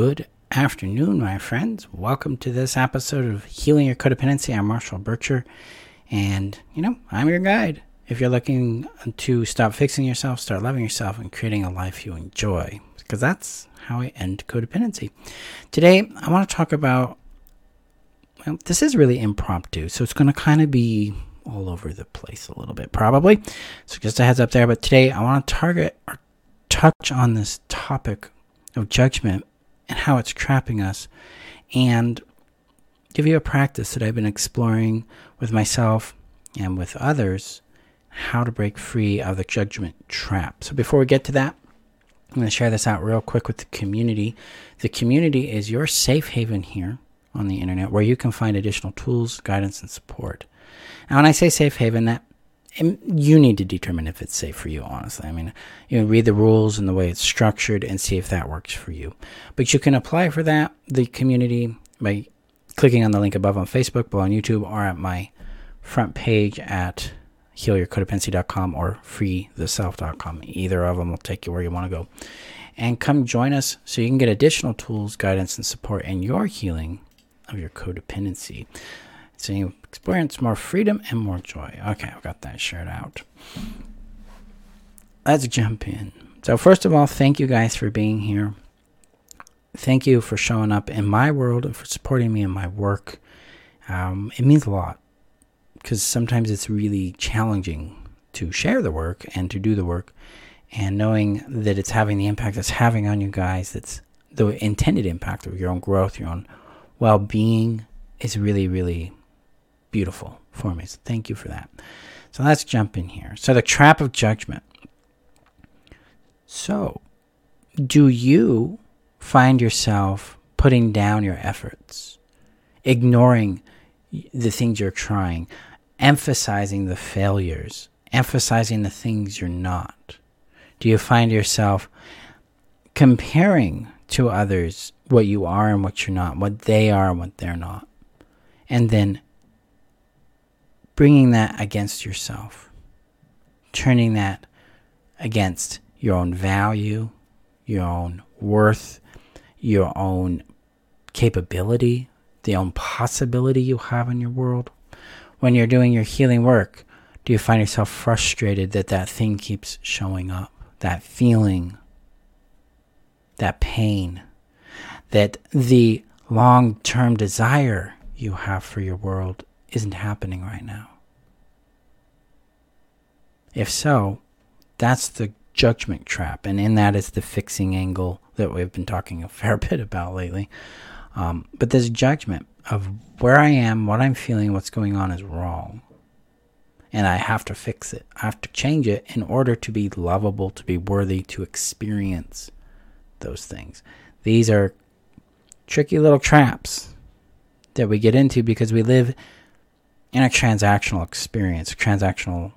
Good afternoon, my friends. Welcome to this episode of Healing Your Codependency. I'm Marshall Burtcher, and you know, I'm your guide. If you're looking to stop fixing yourself, start loving yourself, and creating a life you enjoy, because that's how I end codependency. Today, I want to talk about well, this is really impromptu, so it's going to kind of be all over the place a little bit, probably. So, just a heads up there. But today, I want to target or touch on this topic of judgment and how it's trapping us, and give you a practice that I've been exploring with myself and with others how to break free of the judgment trap. So, before we get to that, I'm going to share this out real quick with the community. The community is your safe haven here on the internet where you can find additional tools, guidance, and support. Now, when I say safe haven, that you need to determine if it's safe for you, honestly. I mean, you know, read the rules and the way it's structured and see if that works for you. But you can apply for that, the community, by clicking on the link above on Facebook, below on YouTube, or at my front page at healyourcodependency.com or freetheself.com. Either of them will take you where you want to go. And come join us so you can get additional tools, guidance, and support in your healing of your codependency. So you experience more freedom and more joy. Okay, I've got that shared out. Let's jump in. So, first of all, thank you guys for being here. Thank you for showing up in my world and for supporting me in my work. Um, it means a lot because sometimes it's really challenging to share the work and to do the work. And knowing that it's having the impact it's having on you guys, that's the intended impact of your own growth, your own well being, is really, really beautiful for me. So thank you for that. So let's jump in here. So the trap of judgment. So, do you find yourself putting down your efforts, ignoring the things you're trying, emphasizing the failures, emphasizing the things you're not? Do you find yourself comparing to others what you are and what you're not, what they are and what they're not? And then bringing that against yourself, turning that against your own value, your own worth, your own capability, the own possibility you have in your world. When you're doing your healing work, do you find yourself frustrated that that thing keeps showing up? That feeling, that pain, that the long term desire you have for your world isn't happening right now? If so, that's the judgment trap, and in that is the fixing angle that we've been talking a fair bit about lately. Um, but this judgment of where I am, what I'm feeling, what's going on is wrong. And I have to fix it. I have to change it in order to be lovable, to be worthy, to experience those things. These are tricky little traps that we get into because we live in a transactional experience, a transactional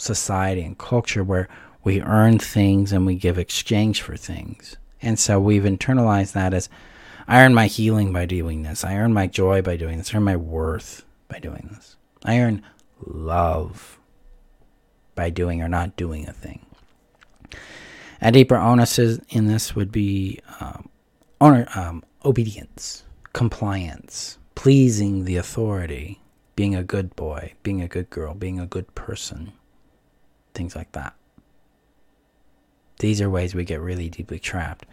society and culture where we earn things and we give exchange for things. And so we've internalized that as I earn my healing by doing this. I earn my joy by doing this. I earn my worth by doing this. I earn love by doing or not doing a thing. A deeper onus in this would be um, honor, um, obedience, compliance, pleasing the authority, being a good boy, being a good girl, being a good person, things like that. These are ways we get really deeply trapped.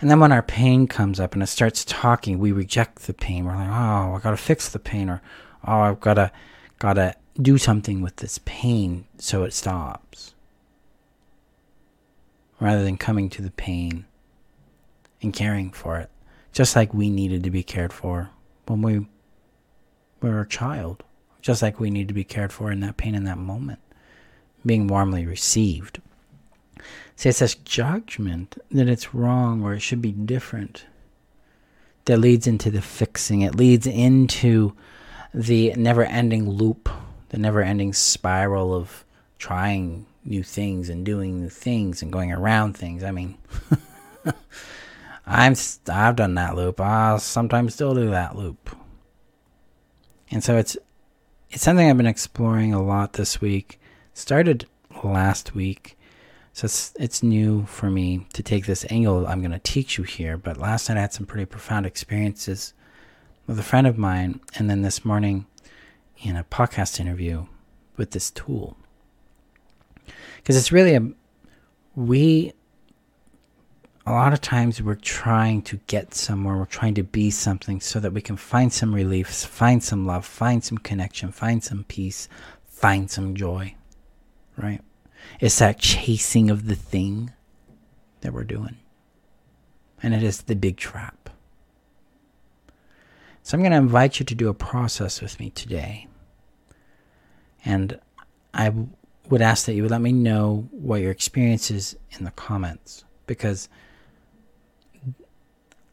And then when our pain comes up and it starts talking, we reject the pain. We're like, oh, I gotta fix the pain, or oh, I've gotta gotta do something with this pain so it stops. Rather than coming to the pain and caring for it. Just like we needed to be cared for when we were a child. Just like we need to be cared for in that pain in that moment. Being warmly received. See, it's this judgment that it's wrong or it should be different that leads into the fixing. It leads into the never ending loop, the never ending spiral of trying new things and doing new things and going around things. I mean, I'm I've done that loop. I sometimes still do that loop. And so it's it's something I've been exploring a lot this week. Started last week So it's, it's new for me to take this angle I'm going to teach you here. But last night I had some pretty profound experiences with a friend of mine, and then this morning in a podcast interview with this tool. Because it's really a, we, a lot of times we're trying to get somewhere, we're trying to be something so that we can find some relief, find some love, find some connection, find some peace, find some joy, right? It's that chasing of the thing that we're doing. And it is the big trap. So I'm going to invite you to do a process with me today. And I would ask that you would let me know what your experience is in the comments because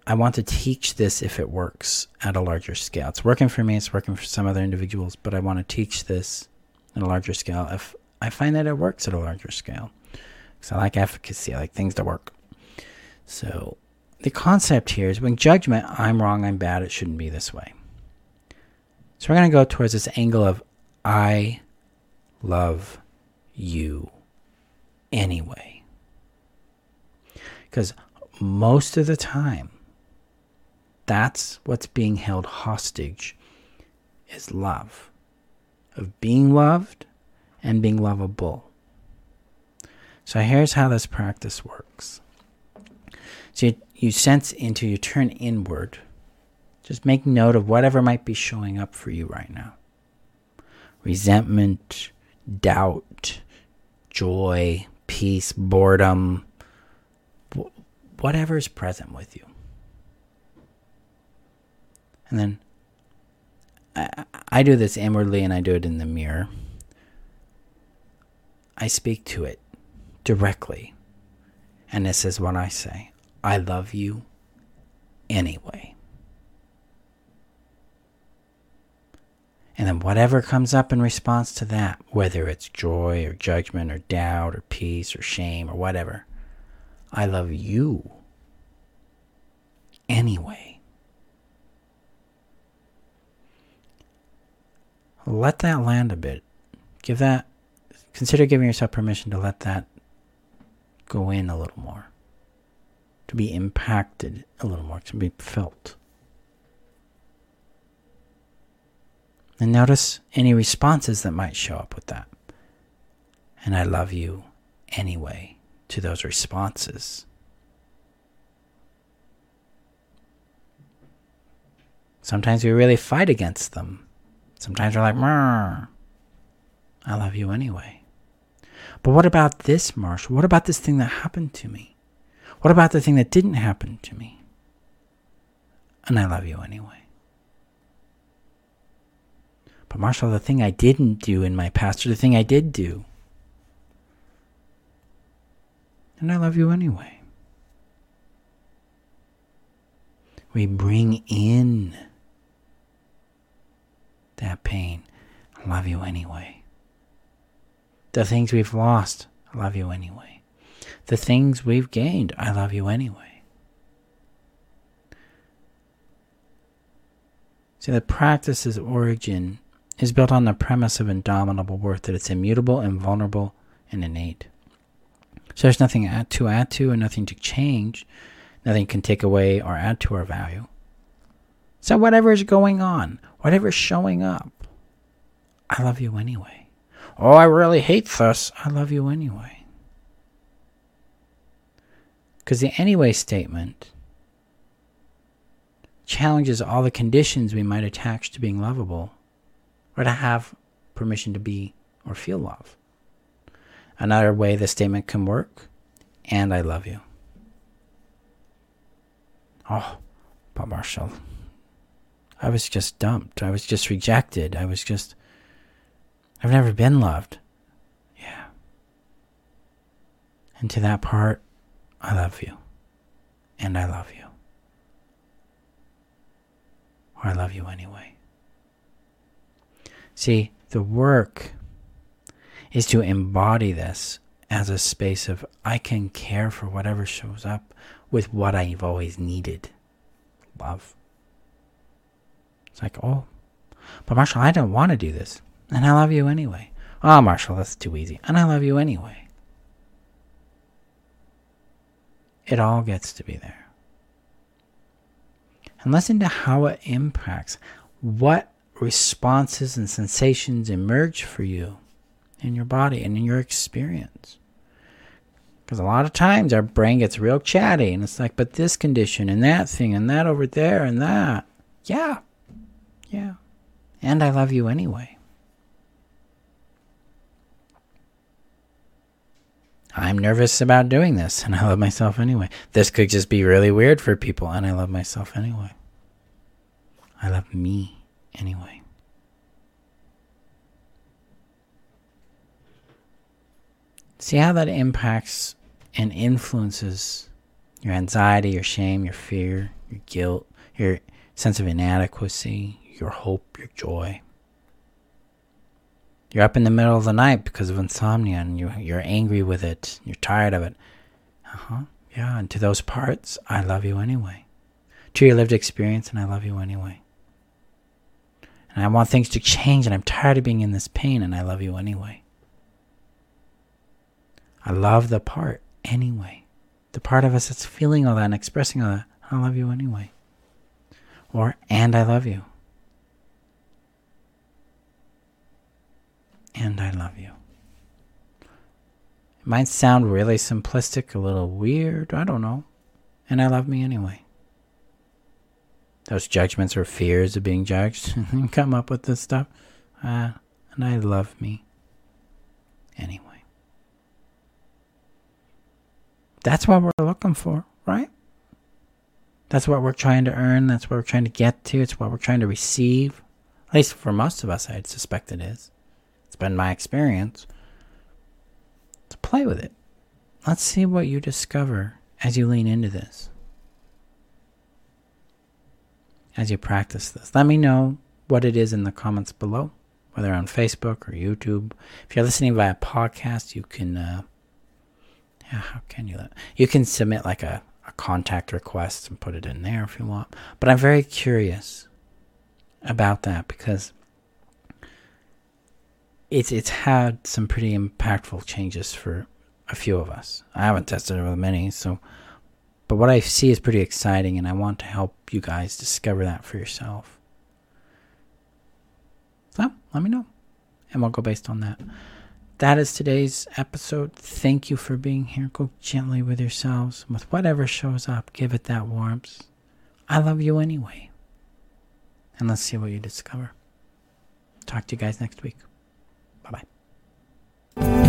I want to teach this if it works at a larger scale. It's working for me, it's working for some other individuals, but I want to teach this at a larger scale if I find that it works at a larger scale. Because I like efficacy, I like things to work. So the concept here is when judgment, I'm wrong, I'm bad, it shouldn't be this way. So we're going to go towards this angle of I love you anyway. Because most of the time, that's what's being held hostage is love. Of being loved and being lovable. So here's how this practice works. So you, you sense into, you turn inward. Just make note of whatever might be showing up for you right now resentment, doubt, joy, peace, boredom, whatever is present with you. And then I, I do this inwardly and I do it in the mirror. I speak to it directly. And this is what I say I love you anyway. And then whatever comes up in response to that, whether it's joy or judgment or doubt or peace or shame or whatever, I love you anyway. Let that land a bit. Give that, consider giving yourself permission to let that go in a little more, to be impacted a little more, to be felt. And notice any responses that might show up with that. And I love you anyway to those responses. Sometimes we really fight against them. Sometimes we're like, I love you anyway. But what about this, Marshall? What about this thing that happened to me? What about the thing that didn't happen to me? And I love you anyway. But Marshall, the thing I didn't do in my past, or the thing I did do, and I love you anyway. We bring in that pain. I love you anyway. The things we've lost, I love you anyway. The things we've gained, I love you anyway. See, the practice's origin is built on the premise of indomitable worth that it's immutable, invulnerable, and innate. So there's nothing to add to and nothing to change. Nothing can take away or add to our value. So whatever is going on, whatever is showing up, I love you anyway. Oh, I really hate this. I love you anyway. Because the anyway statement challenges all the conditions we might attach to being lovable or to have permission to be or feel love. Another way the statement can work, and I love you. Oh, but Marshall, I was just dumped. I was just rejected. I was just, I've never been loved. Yeah. And to that part, I love you. And I love you. Or I love you anyway. See, the work is to embody this as a space of I can care for whatever shows up with what I've always needed love. It's like, oh, but Marshall, I don't want to do this. And I love you anyway. Oh, Marshall, that's too easy. And I love you anyway. It all gets to be there. And listen to how it impacts what responses and sensations emerge for you in your body and in your experience. Because a lot of times our brain gets real chatty and it's like, but this condition and that thing and that over there and that. Yeah. Yeah. And I love you anyway. I'm nervous about doing this and I love myself anyway. This could just be really weird for people and I love myself anyway. I love me anyway. See how that impacts and influences your anxiety, your shame, your fear, your guilt, your sense of inadequacy, your hope, your joy. You're up in the middle of the night because of insomnia and you, you're angry with it, you're tired of it. Uh huh. Yeah, and to those parts, I love you anyway. To your lived experience, and I love you anyway. And I want things to change, and I'm tired of being in this pain, and I love you anyway. I love the part anyway. The part of us that's feeling all that and expressing all that. I love you anyway. Or, and I love you. And I love you. It might sound really simplistic, a little weird, I don't know. And I love me anyway. Those judgments or fears of being judged come up with this stuff. Uh, and I love me anyway. That's what we're looking for, right? That's what we're trying to earn. That's what we're trying to get to. It's what we're trying to receive. At least for most of us, I'd suspect it is. It's been my experience. To play with it. Let's see what you discover as you lean into this. As you practice this. Let me know what it is in the comments below, whether on Facebook or YouTube. If you're listening via podcast, you can uh, yeah, how can you? You can submit like a, a contact request and put it in there if you want. But I'm very curious about that because it's it's had some pretty impactful changes for a few of us. I haven't tested it with many, so but what I see is pretty exciting and I want to help you guys discover that for yourself. So let me know. And we'll go based on that that is today's episode. Thank you for being here. Go gently with yourselves. With whatever shows up, give it that warmth. I love you anyway. And let's see what you discover. Talk to you guys next week. Bye.